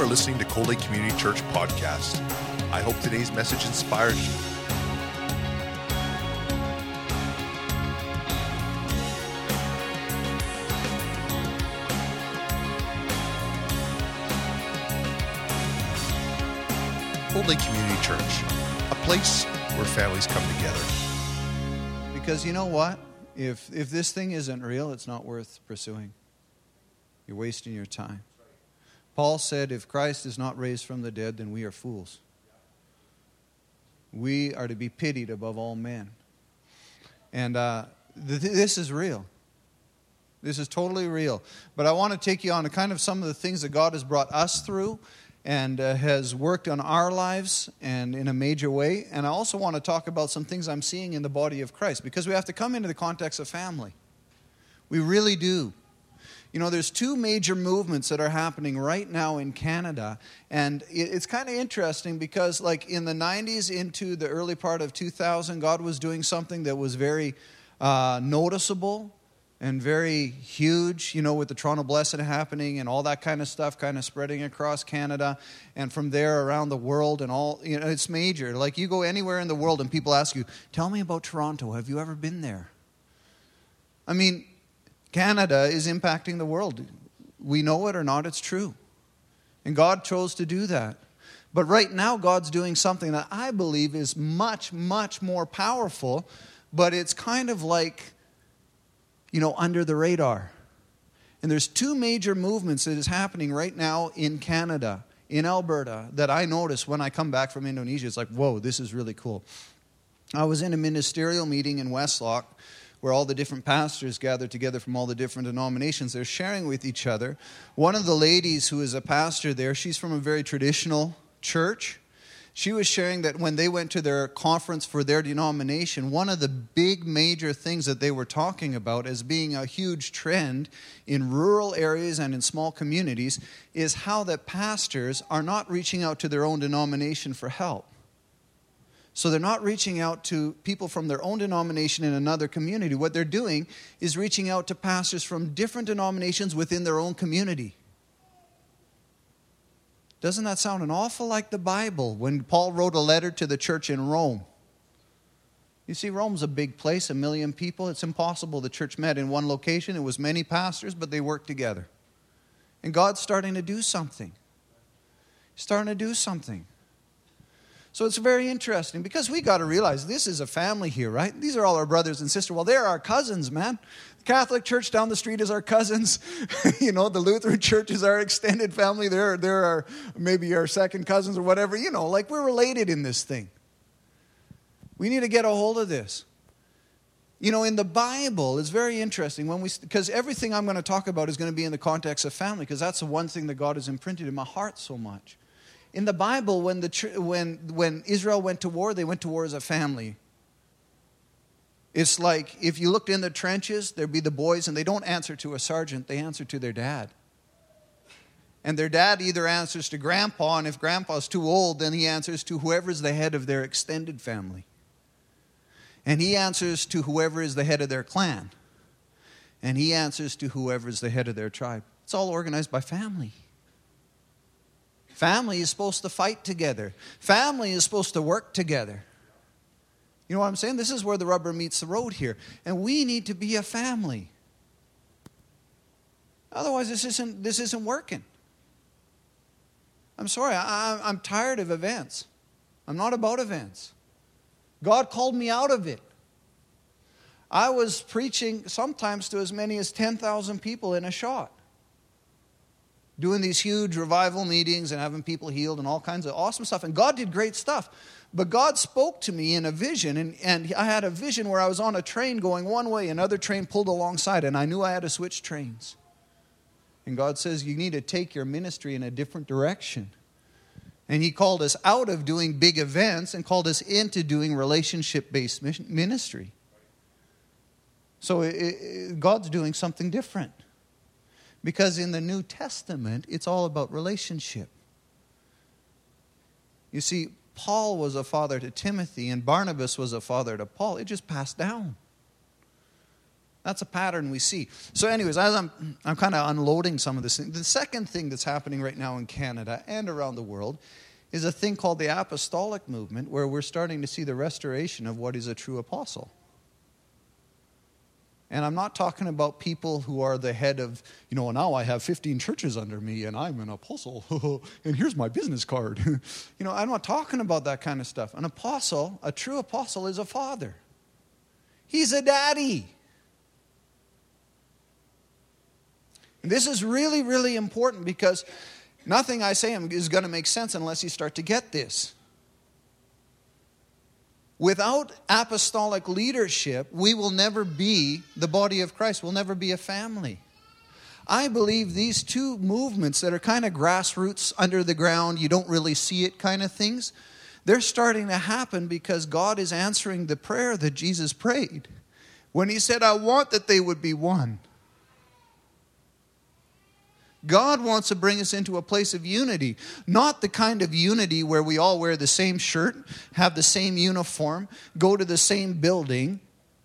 are listening to Cold Lake Community Church podcast. I hope today's message inspires you. Cold Lake Community Church, a place where families come together. Because you know what? If, if this thing isn't real, it's not worth pursuing. You're wasting your time. Paul said, if Christ is not raised from the dead, then we are fools. We are to be pitied above all men. And uh, th- this is real. This is totally real. But I want to take you on to kind of some of the things that God has brought us through and uh, has worked on our lives and in a major way. And I also want to talk about some things I'm seeing in the body of Christ because we have to come into the context of family. We really do. You know, there's two major movements that are happening right now in Canada, and it's kind of interesting because, like, in the 90s into the early part of 2000, God was doing something that was very uh, noticeable and very huge, you know, with the Toronto Blessing happening and all that kind of stuff kind of spreading across Canada and from there around the world and all, you know, it's major. Like you go anywhere in the world and people ask you, tell me about Toronto. Have you ever been there? I mean, Canada is impacting the world. We know it or not, it's true. And God chose to do that. But right now, God's doing something that I believe is much, much more powerful, but it's kind of like you know, under the radar. And there's two major movements that is happening right now in Canada, in Alberta, that I notice when I come back from Indonesia. It's like, whoa, this is really cool. I was in a ministerial meeting in Westlock where all the different pastors gathered together from all the different denominations. They're sharing with each other. One of the ladies who is a pastor there, she's from a very traditional church she was sharing that when they went to their conference for their denomination, one of the big major things that they were talking about as being a huge trend in rural areas and in small communities is how that pastors are not reaching out to their own denomination for help. So they're not reaching out to people from their own denomination in another community. What they're doing is reaching out to pastors from different denominations within their own community. Doesn't that sound an awful like the Bible when Paul wrote a letter to the church in Rome? You see, Rome's a big place, a million people. It's impossible. The church met in one location. It was many pastors, but they worked together. And God's starting to do something. He's starting to do something. So it's very interesting because we got to realize this is a family here, right? These are all our brothers and sisters. Well, they're our cousins, man. The Catholic Church down the street is our cousins. you know, the Lutheran Church is our extended family. They're, they're our, maybe our second cousins or whatever. You know, like we're related in this thing. We need to get a hold of this. You know, in the Bible, it's very interesting when we, because everything I'm going to talk about is going to be in the context of family, because that's the one thing that God has imprinted in my heart so much. In the Bible, when, the, when, when Israel went to war, they went to war as a family. It's like if you looked in the trenches, there'd be the boys, and they don't answer to a sergeant, they answer to their dad. And their dad either answers to grandpa, and if grandpa's too old, then he answers to whoever's the head of their extended family. And he answers to whoever is the head of their clan. And he answers to whoever is the head of their tribe. It's all organized by family. Family is supposed to fight together, family is supposed to work together. You know what I'm saying? This is where the rubber meets the road here. And we need to be a family. Otherwise, this isn't, this isn't working. I'm sorry, I, I'm tired of events. I'm not about events. God called me out of it. I was preaching sometimes to as many as 10,000 people in a shot doing these huge revival meetings and having people healed and all kinds of awesome stuff. And God did great stuff. But God spoke to me in a vision, and, and I had a vision where I was on a train going one way, another train pulled alongside, and I knew I had to switch trains. And God says, You need to take your ministry in a different direction. And He called us out of doing big events and called us into doing relationship based ministry. So it, it, God's doing something different. Because in the New Testament, it's all about relationship. You see, Paul was a father to Timothy and Barnabas was a father to Paul. It just passed down. That's a pattern we see. So, anyways, as I'm, I'm kind of unloading some of this thing, the second thing that's happening right now in Canada and around the world is a thing called the apostolic movement, where we're starting to see the restoration of what is a true apostle. And I'm not talking about people who are the head of, you know, now I have 15 churches under me and I'm an apostle and here's my business card. you know, I'm not talking about that kind of stuff. An apostle, a true apostle, is a father, he's a daddy. And this is really, really important because nothing I say is going to make sense unless you start to get this. Without apostolic leadership, we will never be the body of Christ. We'll never be a family. I believe these two movements that are kind of grassroots under the ground, you don't really see it kind of things, they're starting to happen because God is answering the prayer that Jesus prayed when he said, I want that they would be one. God wants to bring us into a place of unity, not the kind of unity where we all wear the same shirt, have the same uniform, go to the same building,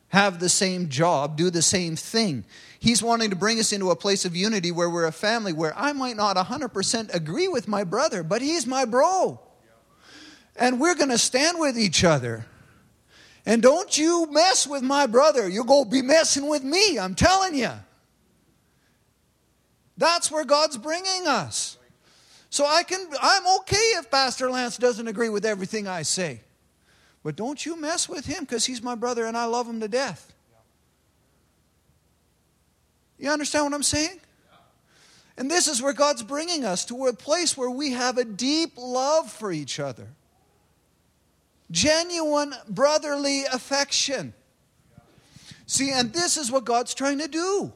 have the same job, do the same thing. He's wanting to bring us into a place of unity where we're a family where I might not 100% agree with my brother, but he's my bro. And we're going to stand with each other. And don't you mess with my brother. You'll go be messing with me, I'm telling you. That's where God's bringing us. So I can I'm okay if Pastor Lance doesn't agree with everything I say. But don't you mess with him cuz he's my brother and I love him to death. You understand what I'm saying? And this is where God's bringing us to a place where we have a deep love for each other. Genuine brotherly affection. See, and this is what God's trying to do.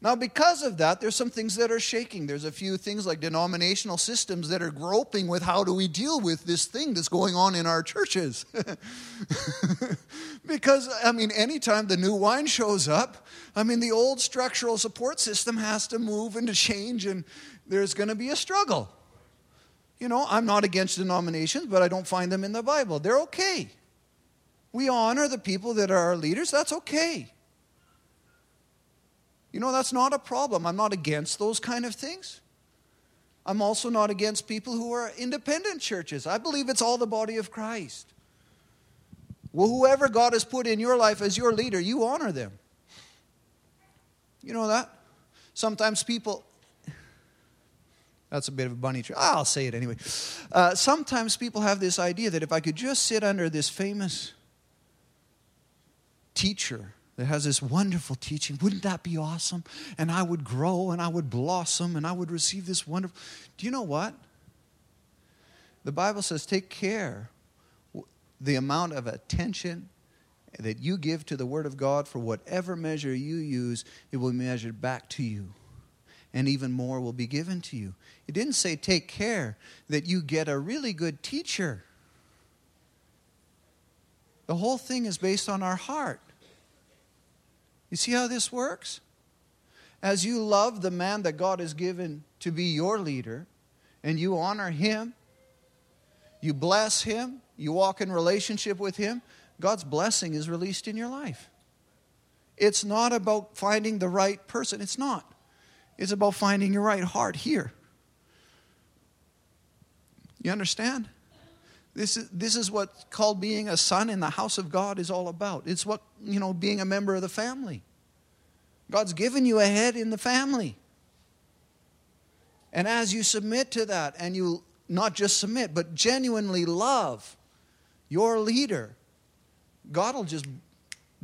Now, because of that, there's some things that are shaking. There's a few things like denominational systems that are groping with how do we deal with this thing that's going on in our churches. because, I mean, anytime the new wine shows up, I mean, the old structural support system has to move and to change, and there's going to be a struggle. You know, I'm not against denominations, but I don't find them in the Bible. They're okay. We honor the people that are our leaders, that's okay. You know, that's not a problem. I'm not against those kind of things. I'm also not against people who are independent churches. I believe it's all the body of Christ. Well, whoever God has put in your life as your leader, you honor them. You know that? Sometimes people, that's a bit of a bunny trail. I'll say it anyway. Uh, sometimes people have this idea that if I could just sit under this famous teacher that has this wonderful teaching. Wouldn't that be awesome? And I would grow and I would blossom and I would receive this wonderful. Do you know what? The Bible says, take care the amount of attention that you give to the Word of God for whatever measure you use, it will be measured back to you. And even more will be given to you. It didn't say take care that you get a really good teacher. The whole thing is based on our heart. You see how this works? As you love the man that God has given to be your leader, and you honor him, you bless him, you walk in relationship with him, God's blessing is released in your life. It's not about finding the right person. It's not. It's about finding your right heart here. You understand? This is, this is what called being a son in the house of God is all about. It's what, you know, being a member of the family. God's given you a head in the family. And as you submit to that, and you not just submit, but genuinely love your leader, God will just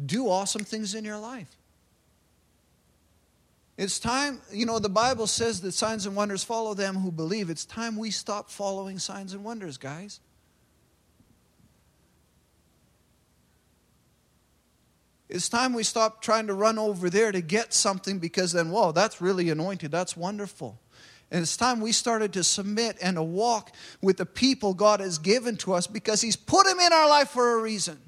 do awesome things in your life. It's time, you know, the Bible says that signs and wonders follow them who believe. It's time we stop following signs and wonders, guys. It's time we stop trying to run over there to get something because then, whoa, that's really anointed. That's wonderful. And it's time we started to submit and to walk with the people God has given to us because He's put them in our life for a reason.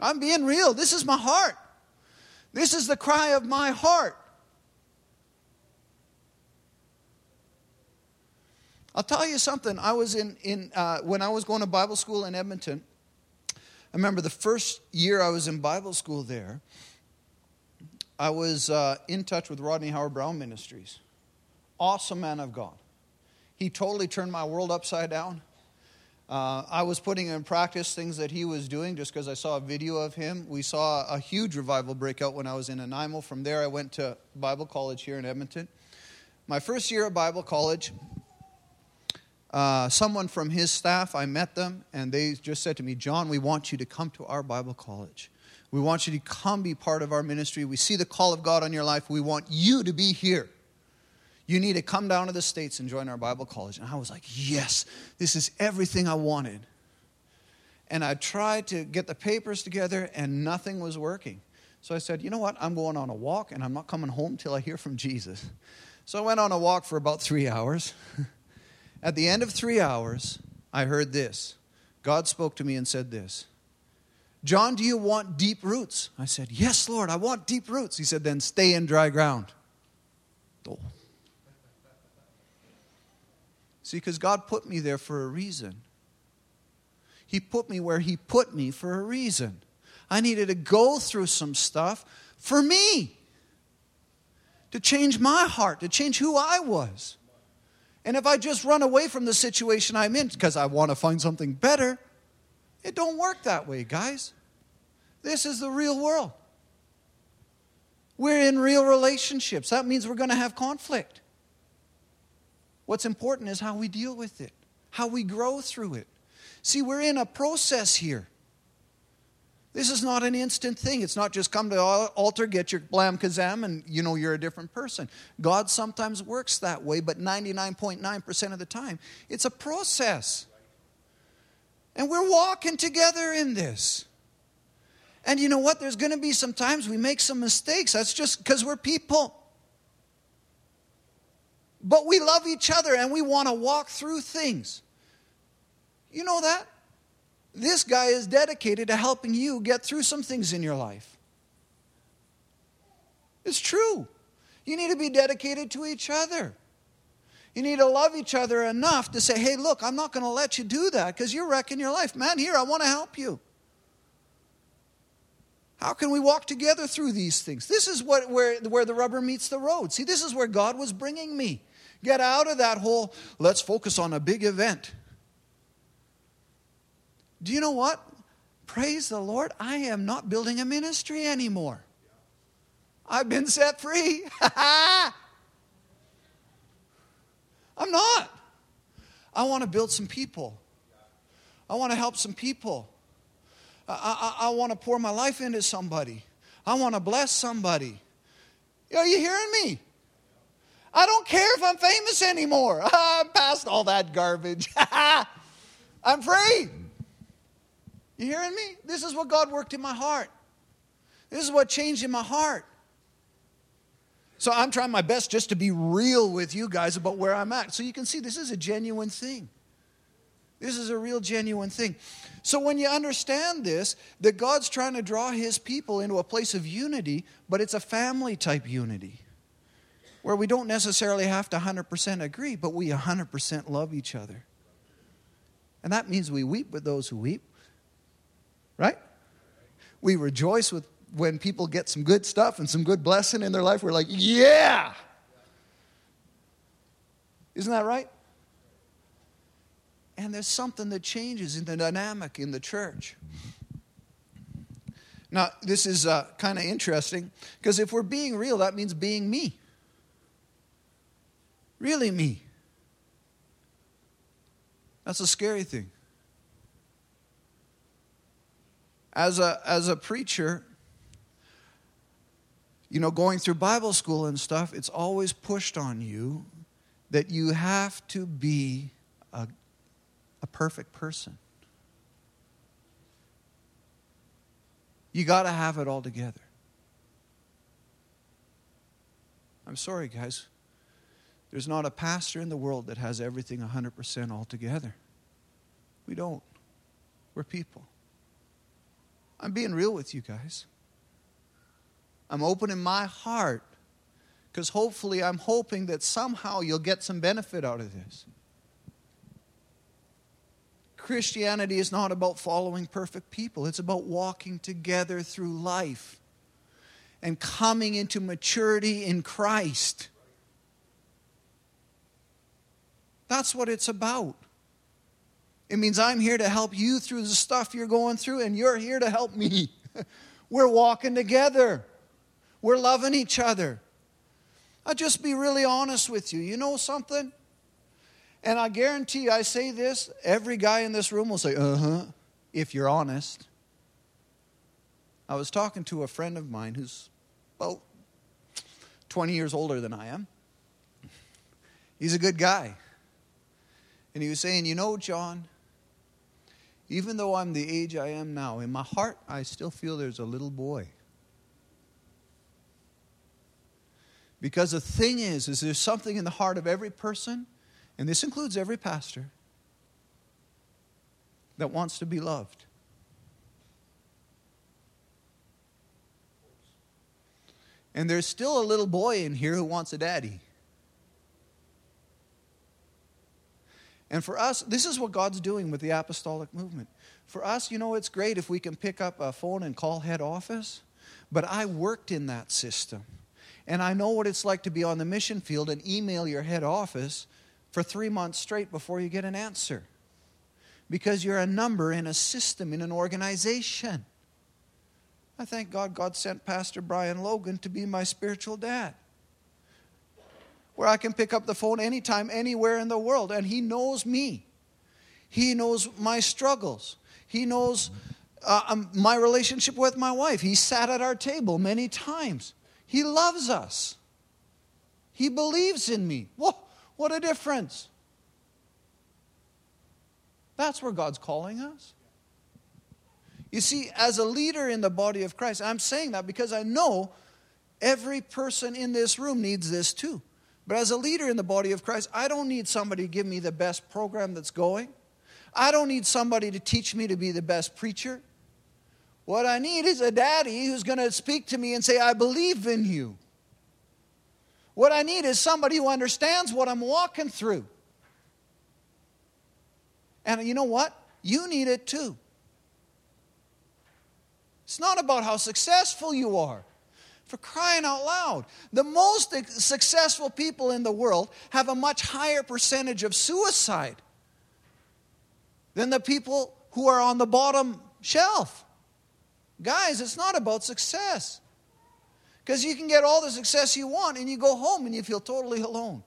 I'm being real. This is my heart. This is the cry of my heart. I'll tell you something. I was in, in uh, when I was going to Bible school in Edmonton, remember the first year I was in Bible school there, I was uh, in touch with Rodney Howard-Browne Ministries. Awesome man of God. He totally turned my world upside down. Uh, I was putting in practice things that he was doing just because I saw a video of him. We saw a huge revival breakout when I was in Nanaimo. From there, I went to Bible college here in Edmonton. My first year at Bible college, uh, someone from his staff, I met them, and they just said to me, John, we want you to come to our Bible college. We want you to come be part of our ministry. We see the call of God on your life. We want you to be here. You need to come down to the States and join our Bible college. And I was like, yes, this is everything I wanted. And I tried to get the papers together, and nothing was working. So I said, you know what? I'm going on a walk, and I'm not coming home till I hear from Jesus. So I went on a walk for about three hours. At the end of three hours, I heard this God spoke to me and said this John, do you want deep roots? I said, Yes, Lord, I want deep roots. He said, Then stay in dry ground. Oh. See, because God put me there for a reason. He put me where He put me for a reason. I needed to go through some stuff for me, to change my heart, to change who I was. And if I just run away from the situation I'm in because I want to find something better, it don't work that way, guys. This is the real world. We're in real relationships. That means we're going to have conflict. What's important is how we deal with it, how we grow through it. See, we're in a process here. This is not an instant thing. It's not just come to the altar, get your blam kazam, and you know you're a different person. God sometimes works that way, but 99.9% of the time, it's a process. And we're walking together in this. And you know what? There's going to be some times we make some mistakes. That's just because we're people. But we love each other and we want to walk through things. You know that? This guy is dedicated to helping you get through some things in your life. It's true. You need to be dedicated to each other. You need to love each other enough to say, hey, look, I'm not going to let you do that because you're wrecking your life. Man, here, I want to help you. How can we walk together through these things? This is what, where, where the rubber meets the road. See, this is where God was bringing me. Get out of that whole, let's focus on a big event. Do you know what? Praise the Lord, I am not building a ministry anymore. I've been set free. I'm not. I want to build some people. I want to help some people. I, I, I want to pour my life into somebody. I want to bless somebody. Are you hearing me? I don't care if I'm famous anymore. Ah, I'm past all that garbage. I'm free. You hearing me? This is what God worked in my heart. This is what changed in my heart. So I'm trying my best just to be real with you guys about where I'm at. So you can see this is a genuine thing. This is a real genuine thing. So when you understand this, that God's trying to draw his people into a place of unity, but it's a family type unity where we don't necessarily have to 100% agree, but we 100% love each other. And that means we weep with those who weep, right? We rejoice with when people get some good stuff and some good blessing in their life. We're like, yeah! Isn't that right? And there's something that changes in the dynamic in the church. Now, this is uh, kind of interesting because if we're being real, that means being me really me. That's a scary thing. As a, as a preacher, you know, going through Bible school and stuff, it's always pushed on you that you have to be a, a perfect person. You got to have it all together. I'm sorry, guys. There's not a pastor in the world that has everything 100% all together. We don't. We're people. I'm being real with you guys. I'm opening my heart because hopefully I'm hoping that somehow you'll get some benefit out of this. Christianity is not about following perfect people, it's about walking together through life and coming into maturity in Christ. That's what it's about. It means I'm here to help you through the stuff you're going through, and you're here to help me. We're walking together, we're loving each other. I'll just be really honest with you. You know something? And I guarantee I say this, every guy in this room will say, uh huh, if you're honest. I was talking to a friend of mine who's about 20 years older than I am. He's a good guy. And he was saying, You know, John, even though I'm the age I am now, in my heart, I still feel there's a little boy. Because the thing is, is there's something in the heart of every person, and this includes every pastor, that wants to be loved. And there's still a little boy in here who wants a daddy. And for us, this is what God's doing with the apostolic movement. For us, you know, it's great if we can pick up a phone and call head office, but I worked in that system. And I know what it's like to be on the mission field and email your head office for three months straight before you get an answer. Because you're a number in a system, in an organization. I thank God God sent Pastor Brian Logan to be my spiritual dad. Where I can pick up the phone anytime, anywhere in the world, and he knows me. He knows my struggles. He knows uh, um, my relationship with my wife. He sat at our table many times. He loves us. He believes in me. Whoa, what a difference. That's where God's calling us. You see, as a leader in the body of Christ, I'm saying that because I know every person in this room needs this too. But as a leader in the body of Christ, I don't need somebody to give me the best program that's going. I don't need somebody to teach me to be the best preacher. What I need is a daddy who's going to speak to me and say, I believe in you. What I need is somebody who understands what I'm walking through. And you know what? You need it too. It's not about how successful you are. For crying out loud. The most successful people in the world have a much higher percentage of suicide than the people who are on the bottom shelf. Guys, it's not about success. Because you can get all the success you want and you go home and you feel totally alone.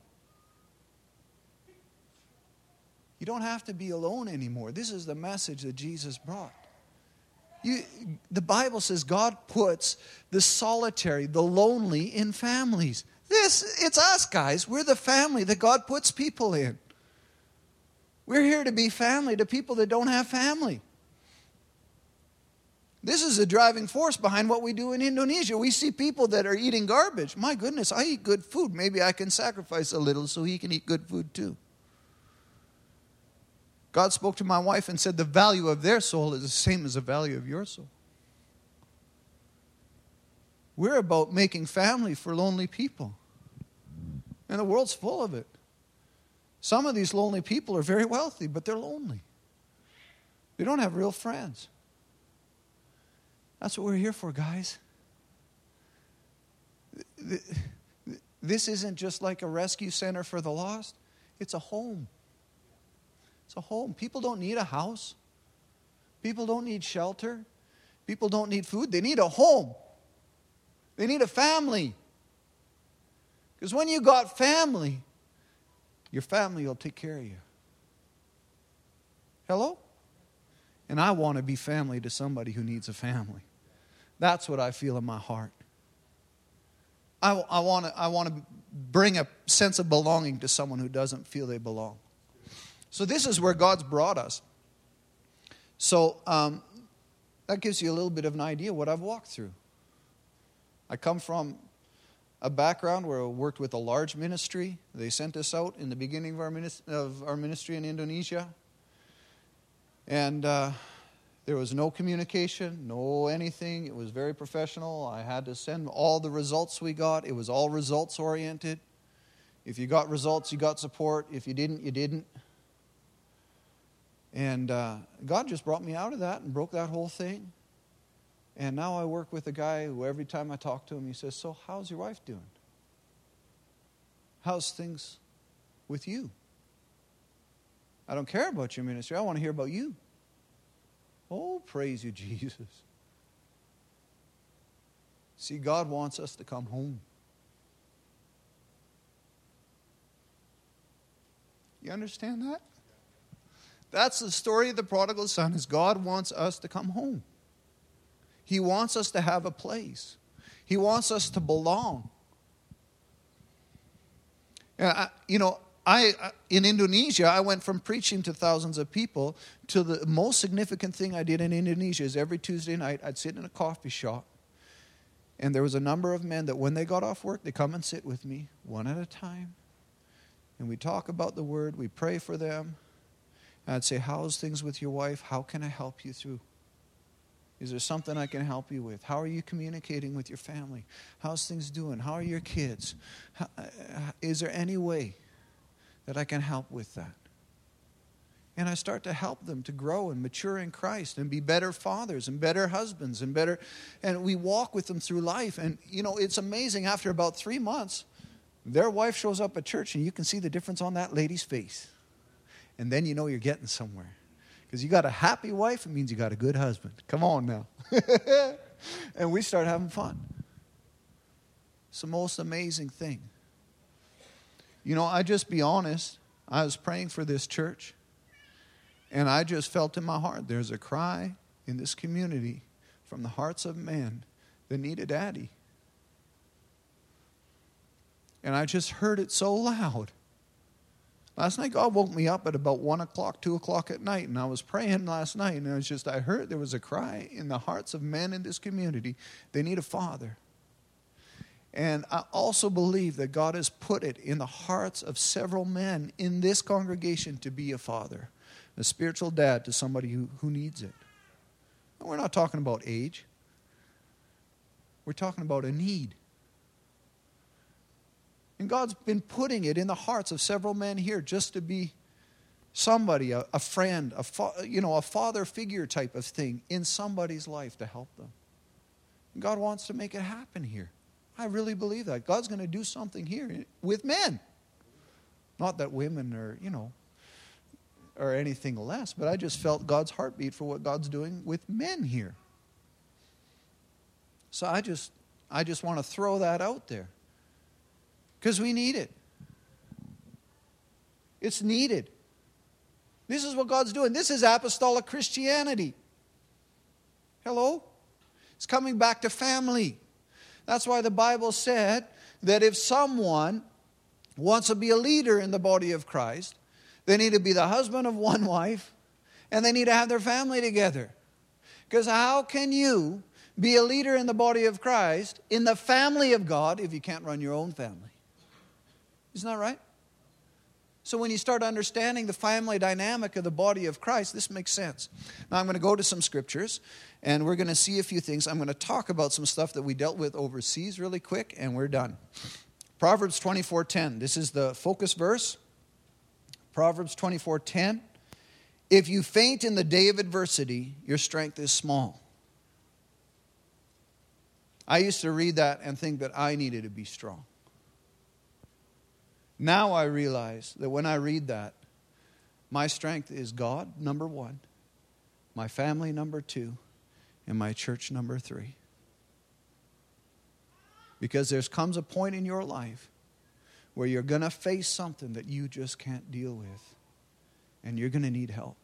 You don't have to be alone anymore. This is the message that Jesus brought. You, the Bible says God puts the solitary, the lonely in families. This, it's us, guys. We're the family that God puts people in. We're here to be family to people that don't have family. This is the driving force behind what we do in Indonesia. We see people that are eating garbage. My goodness, I eat good food. Maybe I can sacrifice a little so he can eat good food too. God spoke to my wife and said, The value of their soul is the same as the value of your soul. We're about making family for lonely people. And the world's full of it. Some of these lonely people are very wealthy, but they're lonely. They don't have real friends. That's what we're here for, guys. This isn't just like a rescue center for the lost, it's a home. It's a home. People don't need a house. People don't need shelter. People don't need food. They need a home. They need a family. Because when you got family, your family will take care of you. Hello? And I want to be family to somebody who needs a family. That's what I feel in my heart. I, I, want to, I want to bring a sense of belonging to someone who doesn't feel they belong. So, this is where God's brought us. So, um, that gives you a little bit of an idea what I've walked through. I come from a background where I worked with a large ministry. They sent us out in the beginning of our, of our ministry in Indonesia. And uh, there was no communication, no anything. It was very professional. I had to send all the results we got, it was all results oriented. If you got results, you got support. If you didn't, you didn't. And uh, God just brought me out of that and broke that whole thing. And now I work with a guy who every time I talk to him, he says, So, how's your wife doing? How's things with you? I don't care about your ministry. I want to hear about you. Oh, praise you, Jesus. See, God wants us to come home. You understand that? That's the story of the prodigal son is God wants us to come home. He wants us to have a place. He wants us to belong. You know, I, in Indonesia, I went from preaching to thousands of people to the most significant thing I did in Indonesia is every Tuesday night I'd sit in a coffee shop, and there was a number of men that when they got off work, they come and sit with me one at a time, and we talk about the word, we pray for them, I'd say, "How's things with your wife? How can I help you through?" Is there something I can help you with? How are you communicating with your family? How's things doing? How are your kids? How, uh, is there any way that I can help with that. And I start to help them to grow and mature in Christ and be better fathers and better husbands and better. And we walk with them through life. And, you know, it's amazing. After about three months, their wife shows up at church and you can see the difference on that lady's face. And then you know you're getting somewhere. Because you got a happy wife, it means you got a good husband. Come on now. and we start having fun. It's the most amazing thing. You know, I just be honest. I was praying for this church, and I just felt in my heart there's a cry in this community from the hearts of men that need a daddy. And I just heard it so loud. Last night, God woke me up at about 1 o'clock, 2 o'clock at night, and I was praying last night, and I was just, I heard there was a cry in the hearts of men in this community. They need a father. And I also believe that God has put it in the hearts of several men in this congregation to be a father, a spiritual dad to somebody who, who needs it. And we're not talking about age, we're talking about a need. And God's been putting it in the hearts of several men here just to be somebody, a, a friend, a fa- you know, a father figure type of thing in somebody's life to help them. And God wants to make it happen here. I really believe that. God's going to do something here with men. Not that women are, you know, or anything less, but I just felt God's heartbeat for what God's doing with men here. So I just I just want to throw that out there. Cuz we need it. It's needed. This is what God's doing. This is apostolic Christianity. Hello? It's coming back to family. That's why the Bible said that if someone wants to be a leader in the body of Christ, they need to be the husband of one wife and they need to have their family together. Because how can you be a leader in the body of Christ, in the family of God, if you can't run your own family? Isn't that right? So when you start understanding the family dynamic of the body of Christ, this makes sense. Now I'm going to go to some scriptures and we're going to see a few things. I'm going to talk about some stuff that we dealt with overseas really quick and we're done. Proverbs 24:10. This is the focus verse. Proverbs 24:10. If you faint in the day of adversity, your strength is small. I used to read that and think that I needed to be strong. Now I realize that when I read that, my strength is God, number one, my family, number two, and my church, number three. Because there comes a point in your life where you're going to face something that you just can't deal with, and you're going to need help.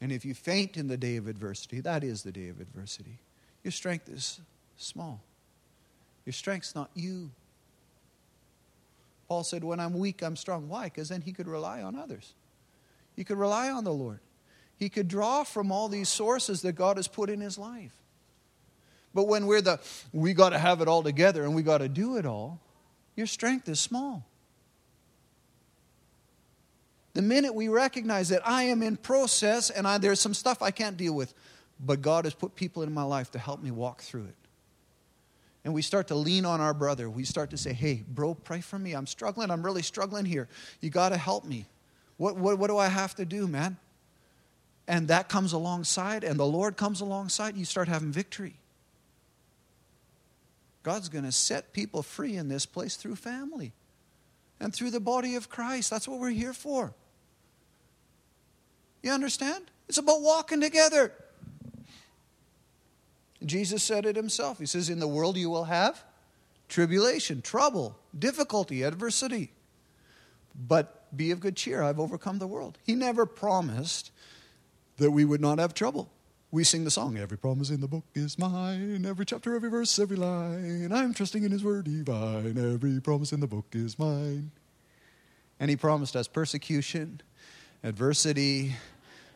And if you faint in the day of adversity, that is the day of adversity, your strength is small. Your strength's not you. Paul said, When I'm weak, I'm strong. Why? Because then he could rely on others. He could rely on the Lord. He could draw from all these sources that God has put in his life. But when we're the, we got to have it all together and we got to do it all, your strength is small. The minute we recognize that I am in process and I, there's some stuff I can't deal with, but God has put people in my life to help me walk through it and we start to lean on our brother. We start to say, hey, bro, pray for me. I'm struggling. I'm really struggling here. You got to help me. What, what, what do I have to do, man? And that comes alongside, and the Lord comes alongside, you start having victory. God's going to set people free in this place through family and through the body of Christ. That's what we're here for. You understand? It's about walking together. Jesus said it himself. He says, In the world you will have tribulation, trouble, difficulty, adversity. But be of good cheer. I've overcome the world. He never promised that we would not have trouble. We sing the song, Every promise in the book is mine, every chapter, every verse, every line. I'm trusting in His word divine, every promise in the book is mine. And He promised us persecution, adversity,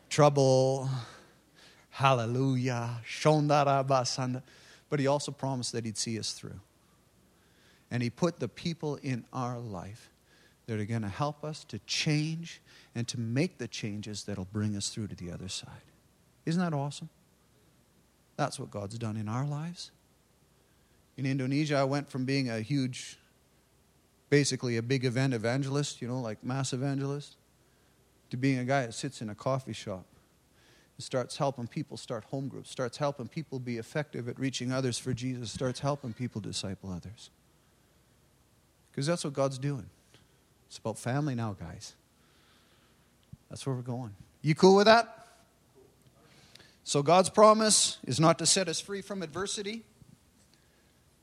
trouble, hallelujah. But He also promised that He'd see us through. And He put the people in our life that are going to help us to change and to make the changes that'll bring us through to the other side. Isn't that awesome? That's what God's done in our lives. In Indonesia, I went from being a huge, basically a big event evangelist, you know, like mass evangelist, to being a guy that sits in a coffee shop starts helping people start home groups, starts helping people be effective at reaching others for Jesus, starts helping people disciple others. Because that's what God's doing. It's about family now, guys. That's where we're going. You cool with that? So, God's promise is not to set us free from adversity,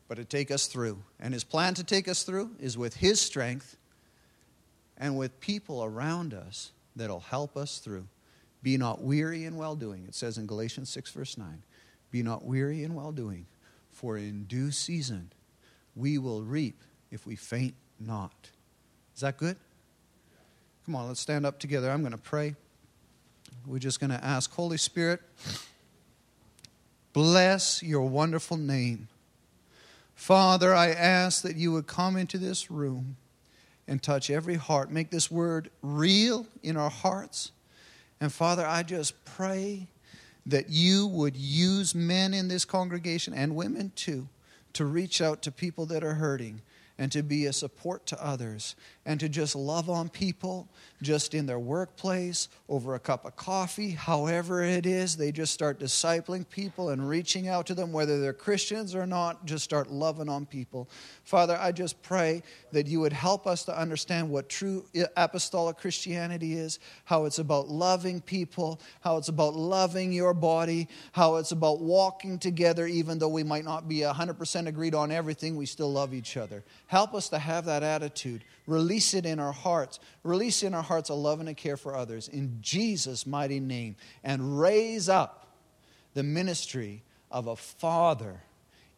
but to take us through. And His plan to take us through is with His strength and with people around us that'll help us through. Be not weary in well doing. It says in Galatians 6, verse 9. Be not weary in well doing, for in due season we will reap if we faint not. Is that good? Come on, let's stand up together. I'm going to pray. We're just going to ask, Holy Spirit, bless your wonderful name. Father, I ask that you would come into this room and touch every heart. Make this word real in our hearts. And Father, I just pray that you would use men in this congregation and women too to reach out to people that are hurting and to be a support to others and to just love on people just in their workplace, over a cup of coffee, however it is. They just start discipling people and reaching out to them, whether they're Christians or not, just start loving on people. Father, I just pray that you would help us to understand what true apostolic Christianity is, how it's about loving people, how it's about loving your body, how it's about walking together, even though we might not be 100% agreed on everything, we still love each other. Help us to have that attitude. Release it in our hearts. Release in our hearts a love and a care for others in Jesus' mighty name. And raise up the ministry of a father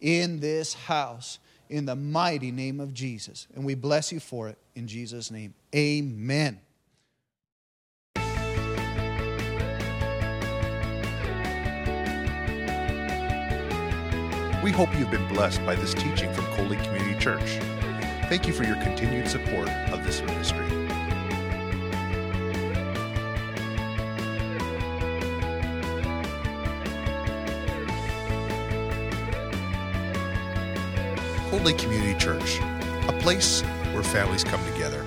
in this house in the mighty name of Jesus. And we bless you for it in Jesus' name. Amen. We hope you've been blessed by this teaching from Cold Lake Community Church. Thank you for your continued support of this ministry. Cold Lake Community Church, a place where families come together.